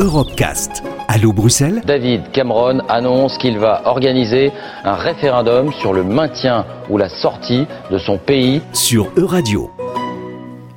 Europecast. Allô Bruxelles David Cameron annonce qu'il va organiser un référendum sur le maintien ou la sortie de son pays sur Euradio.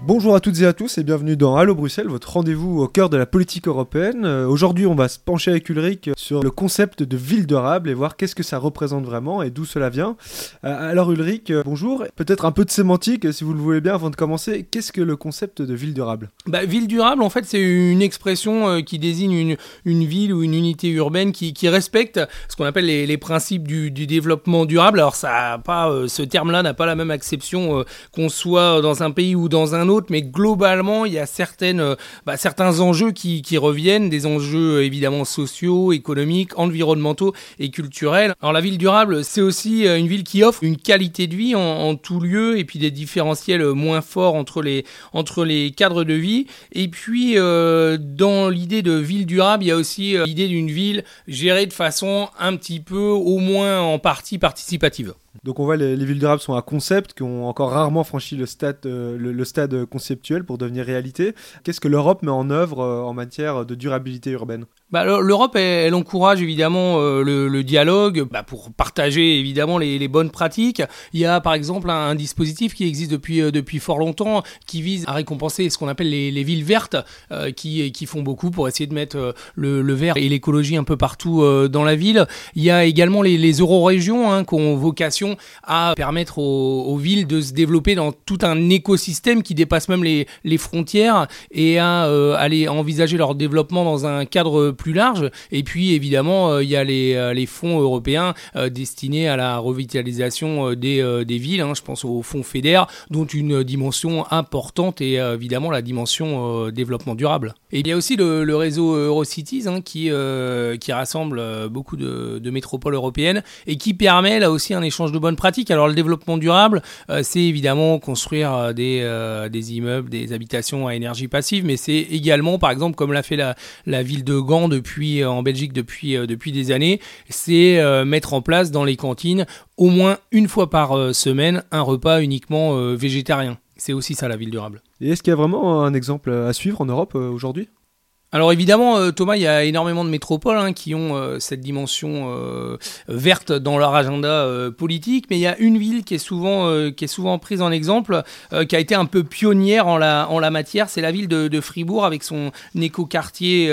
Bonjour à toutes et à tous et bienvenue dans Allo Bruxelles, votre rendez-vous au cœur de la politique européenne. Euh, Aujourd'hui, on va se pencher avec Ulrich sur le concept de ville durable et voir qu'est-ce que ça représente vraiment et d'où cela vient. Euh, alors Ulrich, euh, bonjour. Peut-être un peu de sémantique, si vous le voulez bien, avant de commencer. Qu'est-ce que le concept de ville durable? Bah, Ville durable, en fait, c'est une expression qui désigne une, une, ville ou une unité urbaine qui, respecte ce qu'on appelle les, principes du, développement durable. Alors, ça ce terme-là n'a pas la même acception qu'on soit dans un pays ou dans un autre mais globalement, il y a euh, bah, certains enjeux qui, reviennent, des enjeux euh, évidemment sociaux, économiques, environnementaux et culturels. Alors la ville durable, c'est aussi euh, une ville qui offre une qualité de vie en, en, tout lieu et puis des différentiels moins forts entre les, cadres de vie. Et puis, dans l'idée de ville durable, il y a aussi l'idée d'une ville gérée de façon un petit peu, au moins en partie participative. Donc on voit les, les villes durables sont un concept qui ont encore rarement franchi le stade, euh, le, stade conceptuel pour devenir réalité. Qu'est-ce que l'Europe met en œuvre euh, en matière de durabilité urbaine? Bah, L'Europe, elle, encourage évidemment euh, le, dialogue bah, pour partager évidemment les, bonnes pratiques. Il y a par exemple un, dispositif qui existe depuis, fort longtemps qui vise à récompenser ce qu'on appelle les, les, villes vertes qui, font beaucoup pour essayer de mettre le, vert et l'écologie un peu partout dans la ville. Il y a également les, les euro-régions hein, qui ont vocation à permettre aux, aux, villes de se développer dans tout un écosystème qui dépasse même les, frontières et à euh, aller envisager leur développement dans un cadre plus large. Et puis évidemment, il y a les, les fonds européens destinés à la revitalisation des, villes. Hein, je pense au fonds FEDER, dont une dimension importante est évidemment la dimension développement durable. Et il y a aussi le, le réseau Eurocities hein, qui, qui rassemble beaucoup de, de métropoles européennes et qui permet là aussi un échange de bonnes pratiques. Alors le développement durable, euh, c'est évidemment construire des, euh, des immeubles, des habitations à énergie passive, mais c'est également, par exemple, comme l'a fait la, la ville de Gand depuis, en Belgique depuis, euh, depuis des années, c'est euh, mettre en place dans les cantines au moins une fois par euh, semaine un repas uniquement euh, végétarien. C'est aussi ça la ville durable. Et est-ce qu'il y a vraiment un exemple à suivre en Europe aujourd'hui? Alors évidemment, euh, Thomas, il y a énormément de métropoles hein, qui ont euh, cette dimension euh, verte dans leur agenda politique, mais il y a une ville qui est souvent, qui est souvent prise en exemple, qui a été un peu pionnière en la, en la matière, c'est la ville de, de, Fribourg avec son écoquartier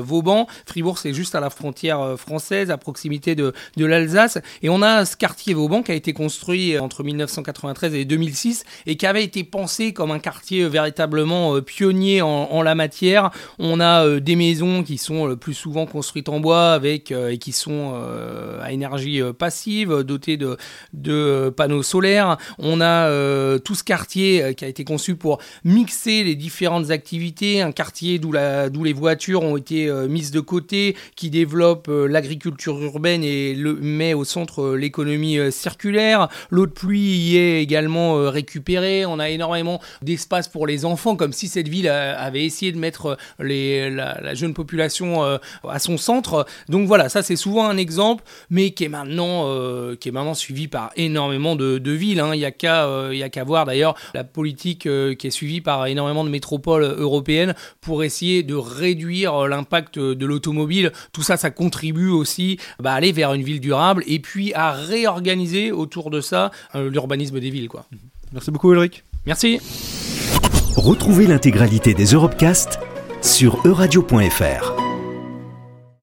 Vauban. Fribourg, c'est juste à la frontière française, à proximité de, de l'Alsace, et on a ce quartier Vauban qui a été construit entre 1993 et 2006 et qui avait été pensé comme un quartier véritablement pionnier en, en la matière. On a euh, des maisons qui sont le plus souvent construites en bois avec euh, et qui sont euh, à énergie passive, dotées de, panneaux solaires. On a tout ce quartier qui a été conçu pour mixer les différentes activités, un quartier d'où les voitures ont été mises de côté, qui développe l'agriculture urbaine et le met au centre l'économie circulaire. L'eau de pluie y est également récupérée. On a énormément d'espace pour les enfants, comme si cette ville avait essayé de mettre les la, la, jeune population euh, à son centre. Donc voilà, ça c'est souvent un exemple, mais qui est maintenant, euh, qui est maintenant suivi par énormément de, de villes. Hein. Il n'y a qu'à euh, qu voir d'ailleurs la politique euh, qui est suivie par énormément de métropoles européennes pour essayer de réduire l'impact de l'automobile. Tout ça, ça contribue aussi bah, à aller vers une ville durable et puis à réorganiser autour de ça l'urbanisme des villes. Quoi. Merci beaucoup Ulrich. Merci. Retrouvez l'intégralité des Europecast sur euradio.fr.